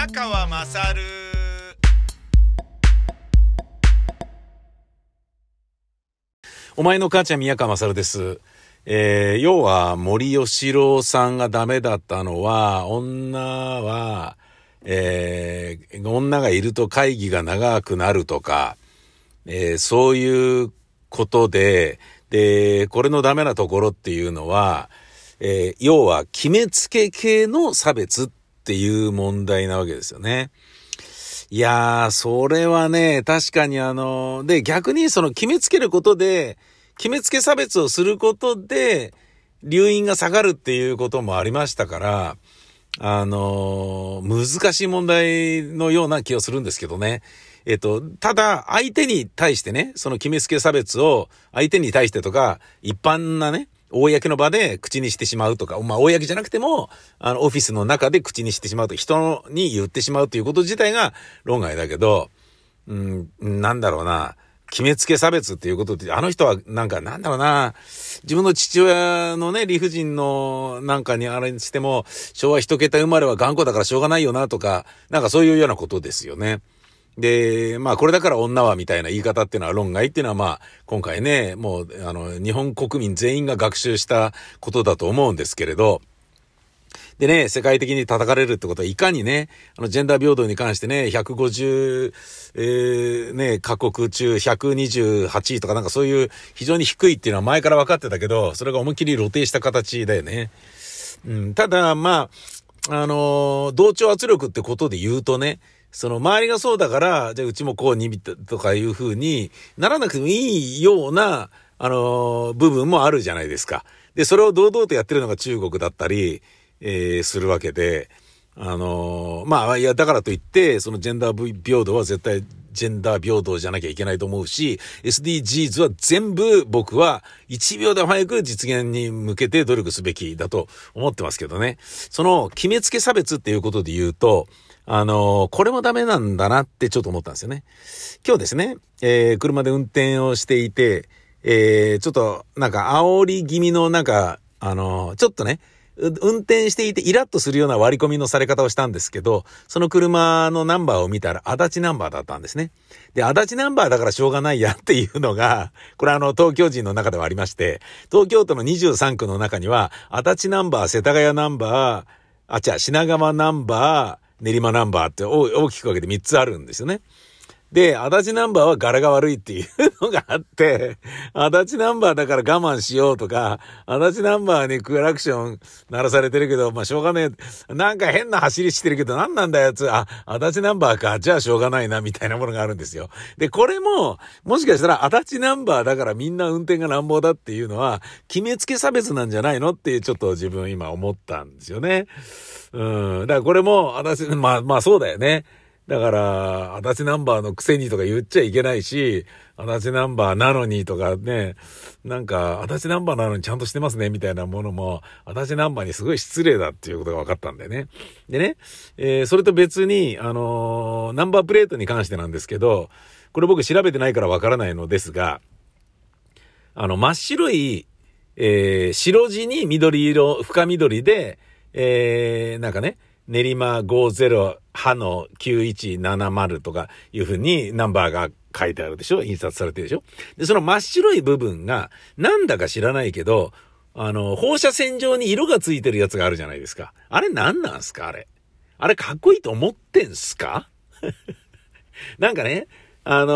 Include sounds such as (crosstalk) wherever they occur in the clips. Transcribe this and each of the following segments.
宮川まさるお前の母ちゃん宮川まさるです。えー、要は森喜朗さんがダメだったのは、女は、えー、女がいると会議が長くなるとか、えーそういうことで、で、これのダメなところっていうのは、えー要は決めつけ系の差別っていう問題なわけですよね。いやー、それはね、確かにあの、で、逆にその決めつけることで、決めつけ差別をすることで、留飲が下がるっていうこともありましたから、あのー難しい問題のような気がするんですけどね。えっと、ただ、相手に対してね、その決めつけ差別を相手に対してとか、一般なね、公の場で口にしてしまうとか、まあ、公じゃなくても、あの、オフィスの中で口にしてしまうと、人に言ってしまうということ自体が論外だけど、うん、なんだろうな、決めつけ差別っていうことって、あの人はなんか、なんだろうな、自分の父親のね、理不尽のなんかにあれにしても、昭和一桁生まれは頑固だからしょうがないよなとか、なんかそういうようなことですよね。で、まあこれだから女はみたいな言い方っていうのは論外っていうのはまあ今回ね、もうあの日本国民全員が学習したことだと思うんですけれど、でね、世界的に叩かれるってことは、いかにね、あの、ジェンダー平等に関してね、150、えー、ね、各国中128位とかなんかそういう非常に低いっていうのは前から分かってたけど、それが思いっきり露呈した形だよね。うん、ただ、まあ、あのー同調圧力ってことで言うとね、その周りがそうだから、じゃあうちもこうにとかいう風にならなくてもいいような、あのー部分もあるじゃないですか。で、それを堂々とやってるのが中国だったり、えーするわけで、あのーまあ、いや、だからといって、そのジェンダー平等は絶対ジェンダー平等じゃなきゃいけないと思うし、SDGs は全部僕は1秒でも早く実現に向けて努力すべきだと思ってますけどね。その決めつけ差別っていうことで言うと、あのこれもダメなんだなってちょっと思ったんですよね。今日ですね、えー車で運転をしていて、えーちょっとなんか煽り気味のなんか、あのちょっとね、運転していてイラッとするような割り込みのされ方をしたんですけど、その車のナンバーを見たら足立ナンバーだったんですね。で、足立ナンバーだからしょうがないやっていうのが、(laughs) これあの東京人の中ではありまして、東京都の23区の中には、足立ナンバー、世田谷ナンバー、あ、違う、品川ナンバー、練馬ナンバーって大大きく分けて3つあるんですよね。で、足立ナンバーは柄が悪いっていうのがあって、足立ナンバーだから我慢しようとか、足立ナンバーにクラクション鳴らされてるけど、まあしょうがねえ。なんか変な走りしてるけど、何なんだやつ。あ、足立ナンバーか。じゃあしょうがないな、みたいなものがあるんですよ。で、これも、もしかしたら足立ナンバーだからみんな運転が乱暴だっていうのは、決めつけ差別なんじゃないのっていうちょっと自分今思ったんですよね。うん。だからこれも、足立、まあまあそうだよね。だから、足立ナンバーのくせにとか言っちゃいけないし、足立ナンバーなのにとかね、なんか、足立ナンバーなのにちゃんとしてますね、みたいなものも、足立ナンバーにすごい失礼だっていうことが分かったんだよね。でね、えーそれと別に、あのーナンバープレートに関してなんですけど、これ僕調べてないから分からないのですが、あの、真っ白い、えー白地に緑色、深緑で、えーなんかね、練馬50派の9170とかいうふうにナンバーが書いてあるでしょ？印刷されてるでしょ？で、その真っ白い部分が、なんだか知らないけど、あの、放射線状に色がついてるやつがあるじゃないですか。あれ何なんすか？あれ。あれかっこいいと思ってんすか？(laughs) なんかね、あの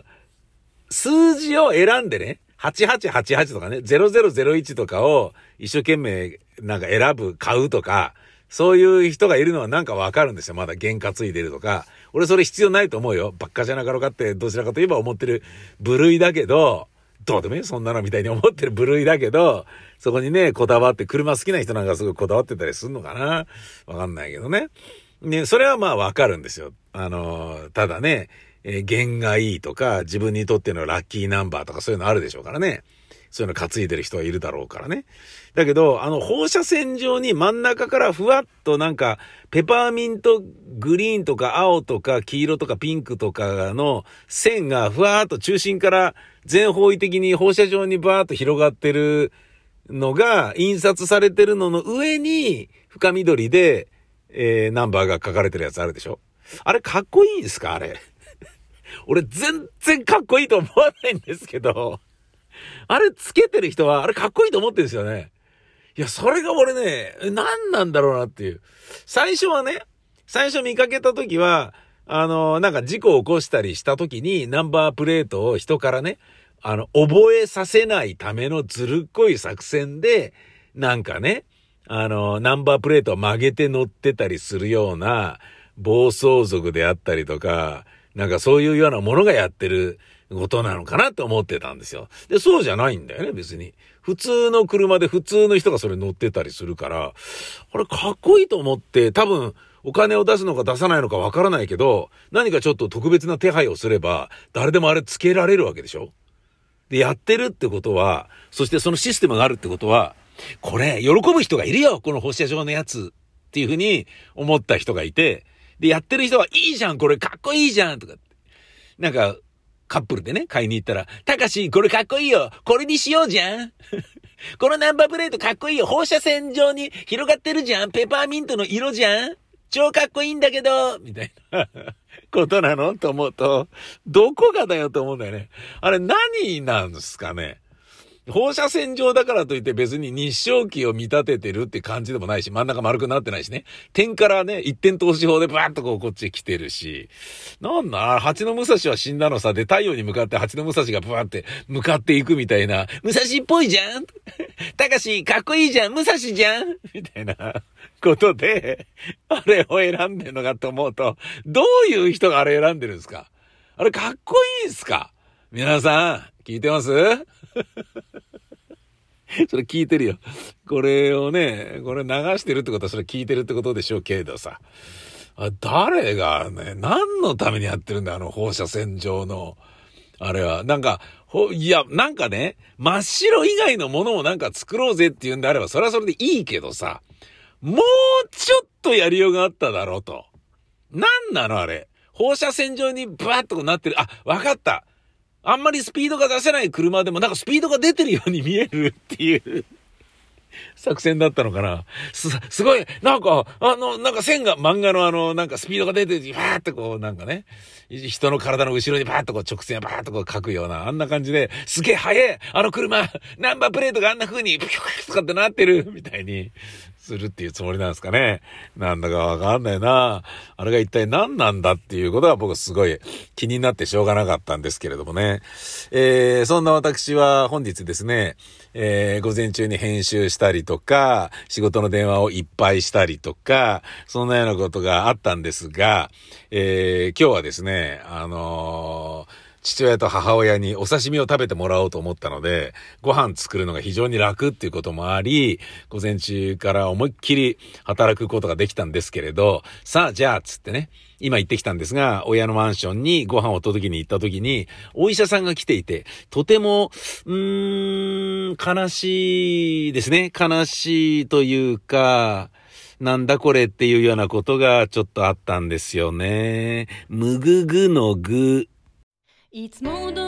ー数字を選んでね、8888とかね、0001とかを一生懸命なんか選ぶ、買うとか、そういう人がいるのはなんかわかるんですよ。まだ原価ついてるとか。俺それ必要ないと思うよ。ばっかじゃなかろうかってどちらかといえば思ってる部類だけど、どうでもいいよそんなのみたいに思ってる (laughs) 部類だけど、そこにね、こだわって、車好きな人なんかすごいこだわってたりするのかなわかんないけどね。ね、それはまあわかるんですよ。あの、ただね、えー弦がいいとか、自分にとってのラッキーナンバーとかそういうのあるでしょうからね。そういうの担いでる人はいるだろうからね。だけど、あの放射線状に真ん中からふわっとなんか、ペパーミントグリーンとか青とか黄色とかピンクとかの線がふわーっと中心から全方位的に放射状にバーっと広がってるのが印刷されてるのの上に深緑で、えー、ナンバーが書かれてるやつあるでしょ？あれかっこいいんですか？あれ。(laughs) 俺全然かっこいいと思わないんですけど、あれつけてる人はあれかっこいいと思ってるんですよね。いや、それが俺ね、何なんだろうなっていう。最初はね、最初見かけた時は、あの、なんか事故を起こしたりした時にナンバープレートを人からね、あの、覚えさせないためのずるっこい作戦で、なんかね、あの、ナンバープレートを曲げて乗ってたりするような暴走族であったりとか、なんかそういうようなものがやってることなのかなって思ってたんですよ。で、そうじゃないんだよね、別に。普通の車で普通の人がそれ乗ってたりするから、あれかっこいいと思って、多分、お金を出すのか出さないのかわからないけど、何かちょっと特別な手配をすれば、誰でもあれつけられるわけでしょで、やってるってことは、そしてそのシステムがあるってことは、これ、喜ぶ人がいるよこの放射状のやつっていうふうに思った人がいて、で、やってる人は、いいじゃんこれかっこいいじゃんとか。なんか、カップルでね、買いに行ったら、たかし、これかっこいいよ。これにしようじゃん。(laughs) このナンバープレートかっこいいよ。放射線状に広がってるじゃん。ペパーミントの色じゃん。超かっこいいんだけど。みたいなことなの？と思うと、どこがだよと思うんだよね。あれ何なんですかね？放射線状だからといって別に日照機を見立ててるって感じでもないし、真ん中丸くなってないしね。点からね、一点投資法でバーッとこうこっち来てるし。なんだ、蜂の武蔵は死んだのさ、で太陽に向かって蜂の武蔵がブワーって向かっていくみたいな、武蔵っぽいじゃん。たかし、かっこいいじゃん。武蔵じゃん。みたいな (laughs) ことで、あれを選んでるのかと思うと、どういう人があれ選んでるんですか？あれかっこいいんすか？皆さん、聞いてます？(laughs) それ聞いてるよ。これをね、これ流してるってことはそれ聞いてるってことでしょうけどさ。あ誰がね、何のためにやってるんだ、あの放射線状の。あれは。なんか、ほ、いや、なんかね、真っ白以外のものをなんか作ろうぜっていうんであれば、それはそれでいいけどさ、もうちょっとやりようがあっただろうと。なんなのあれ。放射線状にブワッとこうなってる。あ、わかった。あんまりスピードが出せない車でもなんかスピードが出てるように見えるっていう。(laughs) 作戦だったのかな。す、すごい、なんか、あの、なんか線が、漫画のあの、なんかスピードが出てて、バーってこう、なんかね、人の体の後ろにバーっとこう直線をバーっとこう書くような、あんな感じで、すげえ速い。あの車ナンバープレートがあんな風に、ピュッとかってなってるみたいに、するっていうつもりなんですかね。なんだかわかんないな。あれが一体何なんだっていうことは僕すごい気になってしょうがなかったんですけれどもね。えー、そんな私は本日ですね、えー、午前中に編集したりとか、仕事の電話をいっぱいしたりとか、そんなようなことがあったんですが、えー、今日はですね、あのー父親と母親にお刺身を食べてもらおうと思ったので、ご飯作るのが非常に楽っていうこともあり、午前中から思いっきり働くことができたんですけれど、さあ、じゃあ、つってね、今行ってきたんですが、親のマンションにご飯を届けに行った時に、お医者さんが来ていて、とても、うーん、悲しいですね。悲しいというか、なんだこれっていうようなことがちょっとあったんですよね。むぐぐのぐ。いつも通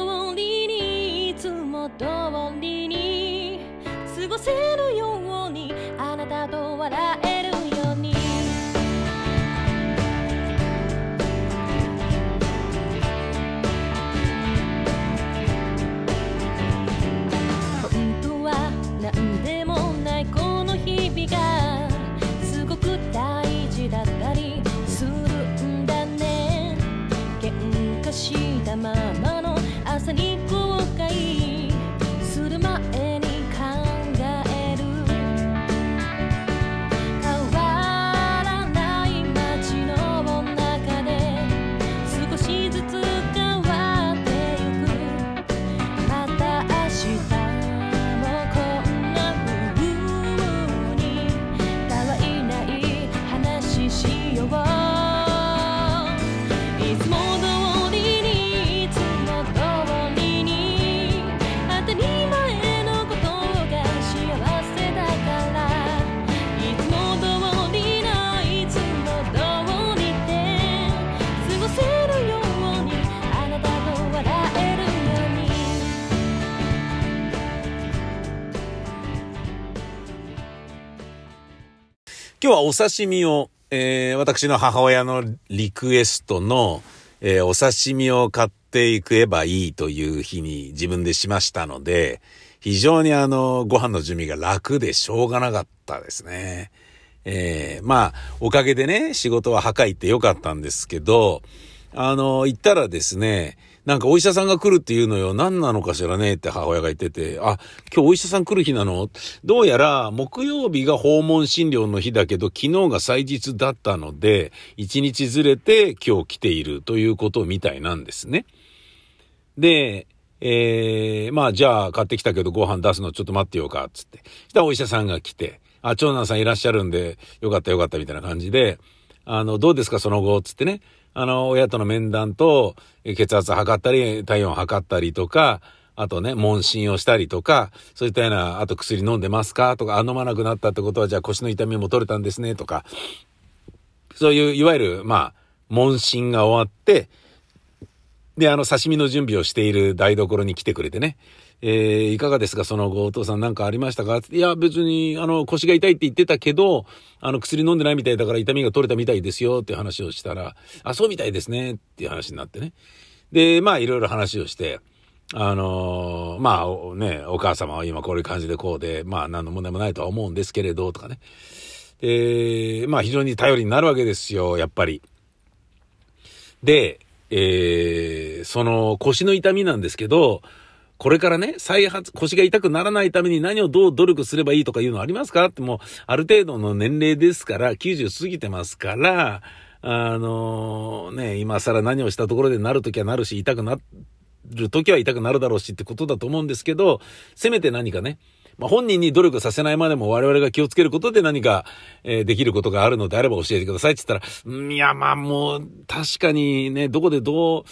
今日はお刺身をえー、私の母親のリクエストの、えー、お刺身を買っていけばいいという日に自分でしましたので、非常にあの、ご飯の準備が楽でしょうがなかったですね。えー、まあ、おかげでね、仕事は破壊ってよかったんですけど、あの、行ったらですね、なんかお医者さんが来るっていうのよ。何なのかしらねって母親が言ってて、あ、今日お医者さん来る日なの？どうやら木曜日が訪問診療の日だけど、昨日が祭日だったので、一日ずれて今日来ているということみたいなんですね。で、えー、まあじゃあ買ってきたけどご飯出すのちょっと待ってようか、つって。したらお医者さんが来て、あ、長男さんいらっしゃるんで、よかったよかったみたいな感じで、あの、どうですかその後、つってね。あの、親との面談と、血圧測ったり、体温測ったりとか、あとね、問診をしたりとか、そういったような、あと薬飲んでますか？とか、あ、飲まなくなったってことは、じゃあ腰の痛みも取れたんですね、とか、そういう、いわゆる、まあ、問診が終わって、で、あの、刺身の準備をしている台所に来てくれてね、えー、いかがですか？その後、お父さん何かありましたか？いや、別に、あの、腰が痛いって言ってたけど、あの、薬飲んでないみたいだから痛みが取れたみたいですよって話をしたら、あ、そうみたいですねっていう話になってね。で、まあ、いろいろ話をして、あのー、まあ、ね、お母様は今こういう感じでこうで、まあ、何の問題もないとは思うんですけれど、とかね。え、まあ、非常に頼りになるわけですよ、やっぱり。で、えー、その腰の痛みなんですけど、これからね、再発、腰が痛くならないために何をどう努力すればいいとかいうのありますか？ってもう、ある程度の年齢ですから、90過ぎてますから、あのー、ね、今更何をしたところでなるときはなるし、痛くなるときは痛くなるだろうしってことだと思うんですけど、せめて何かね、まあ、本人に努力させないまでも我々が気をつけることで何か、えー、できることがあるのであれば教えてくださいって言ったら、いや、まあもう、確かにね、どこでど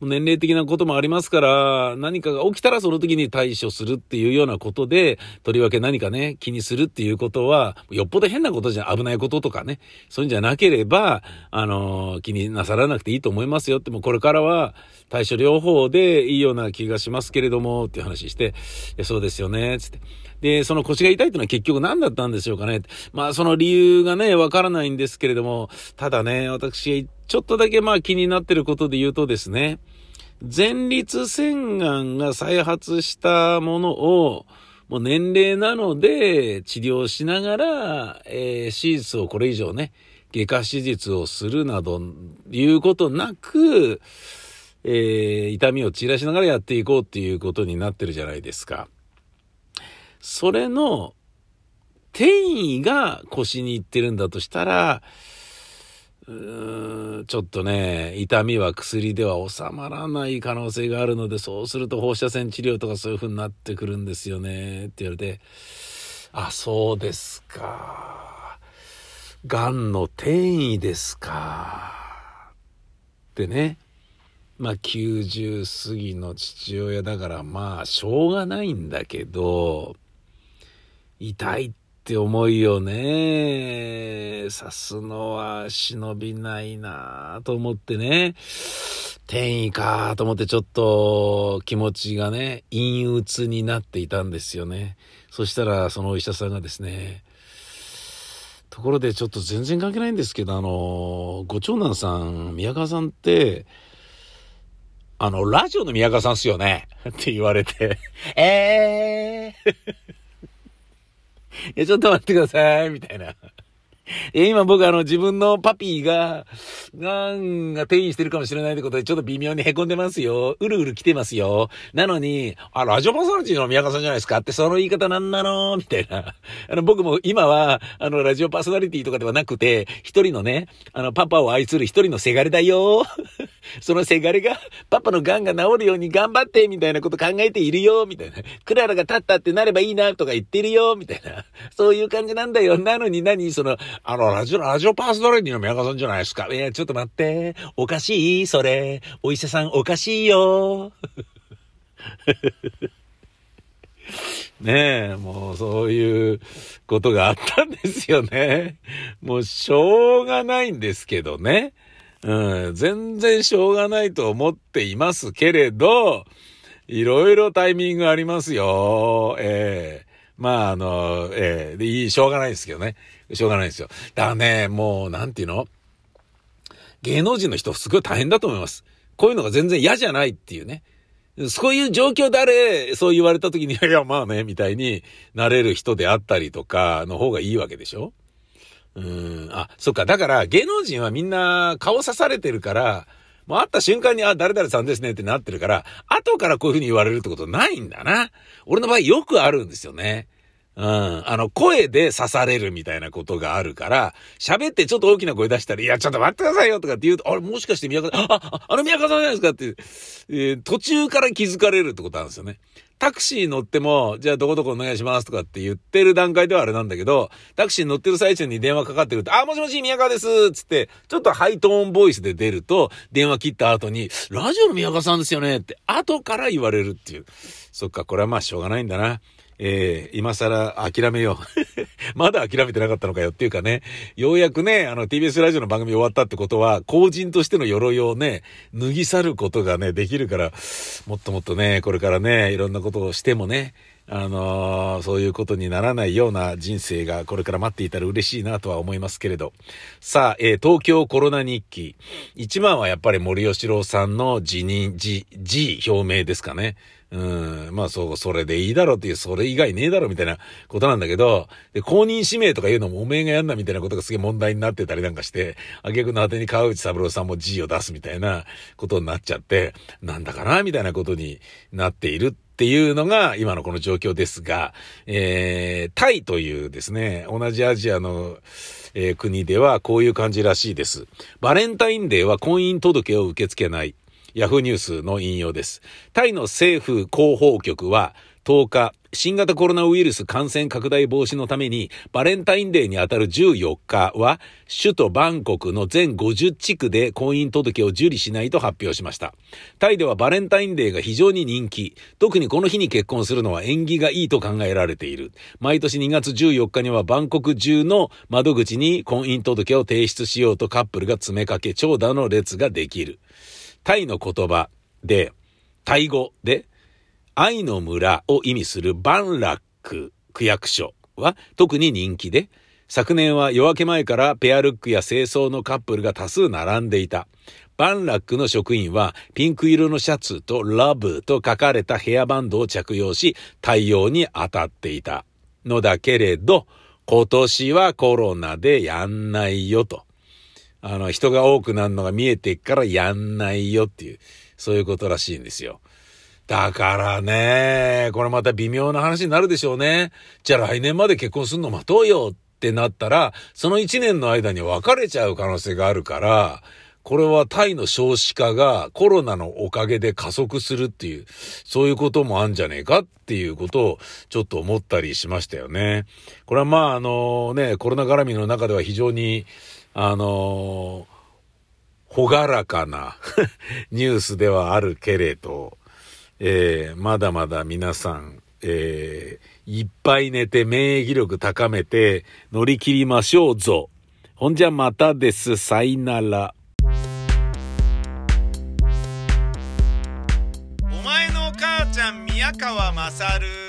う、年齢的なこともありますから、何かが起きたらその時に対処するっていうようなことで、とりわけ何かね、気にするっていうことは、よっぽど変なことじゃ、危ないこととかね、そういうんじゃなければ、あのー、気になさらなくていいと思いますよって、もうこれからは対処療法でいいような気がしますけれども、っていう話して、そうですよね、つって。で、その腰が痛いっていうのは結局何だったんでしょうかね。まあ、その理由がね、わからないんですけれども、ただね、私、ちょっとだけまあ気になってることで言うとですね、前立腺がんが再発したものを、もう年齢なので治療しながら、えー、手術をこれ以上ね、外科手術をするなど、いうことなく、えー、痛みを散らしながらやっていこうっていうことになってるじゃないですか。それの転移が腰に行ってるんだとしたら、うーんちょっとね、痛みは薬では収まらない可能性があるので、そうすると放射線治療とかそういう風になってくるんですよね、って言われて、あ、そうですか。癌の転移ですか。ってね。まあ90過ぎの父親だからまあしょうがないんだけど、痛いって思いをね、刺すのは忍びないなと思ってね、転移かと思ってちょっと気持ちがね、陰鬱になっていたんですよね。そしたらそのお医者さんがですね、ところでちょっと全然関係ないんですけど、あの、ご長男さん、宮川さんって、あの、ラジオの宮川さんっすよね。って言われて、えー。いや、ちょっと待ってください、みたいな。え、今僕あの自分のパピーが、がんが転移してるかもしれないってことでちょっと微妙に凹んでますよ。うるうる来てますよ。なのに、あ、ラジオパーソナリティの宮川さんじゃないですかってその言い方なんなのみたいな。あの僕も今は、あのラジオパーソナリティとかではなくて、一人のね、あのパパを愛する一人のせがれだよ。そのせがれが、パパの癌が治るように頑張って、みたいなこと考えているよ、みたいな。クララが立ったってなればいいな、とか言ってるよ、みたいな。そういう感じなんだよ。なのに何その、あの、ラジオ、ラジオパーソナリティの宮川さんじゃないですか。いや、ちょっと待って。おかしいそれ。お医者さんおかしいよ。(laughs) ねえ、もうそういうことがあったんですよね。もうしょうがないんですけどね。うん、全然しょうがないと思っていますけれど、いろいろタイミングありますよ。ええまあ、あの、えー、で、いい、しょうがないですけどね。しょうがないですよ。だからね、もう、なんていうの？芸能人の人すごい大変だと思います。こういうのが全然嫌じゃないっていうね。そういう状況であれ、そう言われた時に、(laughs) いや、まあね、みたいになれる人であったりとかの方がいいわけでしょ？うん、あ、そっか。だから芸能人はみんな顔刺されてるから、もう会った瞬間に、あ、誰々さんですねってなってるから、後からこういう風に言われるってことないんだな。俺の場合よくあるんですよね。うん。あの、声で刺されるみたいなことがあるから、喋ってちょっと大きな声出したら、いや、ちょっと待ってくださいよとかって言うと、あれ、もしかして宮川さん、あ、あの宮川さんじゃないですかって、えー、途中から気づかれるってことなんですよね。タクシー乗っても、じゃあどこどこお願いしますとかって言ってる段階ではあれなんだけど、タクシー乗ってる最中に電話かかってくると、あ、もしもし宮川ですつって、ちょっとハイトーンボイスで出ると、電話切った後に、ラジオの宮川さんですよねって後から言われるっていう。そっか、これはまあしょうがないんだな。えー、今更諦めよう。(laughs) まだ諦めてなかったのかよっていうかね、ようやくね、あの TBS ラジオの番組終わったってことは、公人としての鎧をね、脱ぎ去ることがね、できるから、もっともっとね、これからね、いろんなことをしてもね、あのー、そういうことにならないような人生がこれから待っていたら嬉しいなとは思いますけれど。さあ、えー、東京コロナ日記。一番はやっぱり森吉郎さんの辞任、辞、辞表明ですかね。うん、まあそう、それでいいだろうっていう、それ以外ねえだろみたいなことなんだけど、で、公認指名とか言うのもおめえがやんなみたいなことがすげえ問題になってたりなんかして、あげくの果てに川内三郎さんも G を出すみたいなことになっちゃって、なんだかなみたいなことになっているっていうのが今のこの状況ですが、えー、タイというですね、同じアジアの、えー、国ではこういう感じらしいです。バレンタインデーは婚姻届を受け付けない。ヤフーニュースの引用です。タイの政府広報局は10日、新型コロナウイルス感染拡大防止のために、バレンタインデーにあたる14日は、首都バンコクの全50地区で婚姻届を受理しないと発表しました。タイではバレンタインデーが非常に人気。特にこの日に結婚するのは縁起がいいと考えられている。毎年2月14日にはバンコク中の窓口に婚姻届を提出しようとカップルが詰めかけ、長蛇の列ができる。タイの言葉で、タイ語で、愛の村を意味するバンラック区役所は特に人気で、昨年は夜明け前からペアルックや清掃のカップルが多数並んでいた。バンラックの職員はピンク色のシャツとラブと書かれたヘアバンドを着用し対応に当たっていたのだけれど、今年はコロナでやんないよと。あの、人が多くなるのが見えてっからやんないよっていう、そういうことらしいんですよ。だからね、これまた微妙な話になるでしょうね。じゃあ来年まで結婚するの待とうよってなったら、その1年の間に別れちゃう可能性があるから、これはタイの少子化がコロナのおかげで加速するっていう、そういうこともあんじゃねえかっていうことをちょっと思ったりしましたよね。これはまああのね、コロナ絡みの中では非常に、あのほがらかな (laughs) ニュースではあるけれど、えー、まだまだ皆さん、えー、いっぱい寝て免疫力高めて乗り切りましょうぞ。ほんじゃまたです。さいなら。お前のお母ちゃん宮川まさる。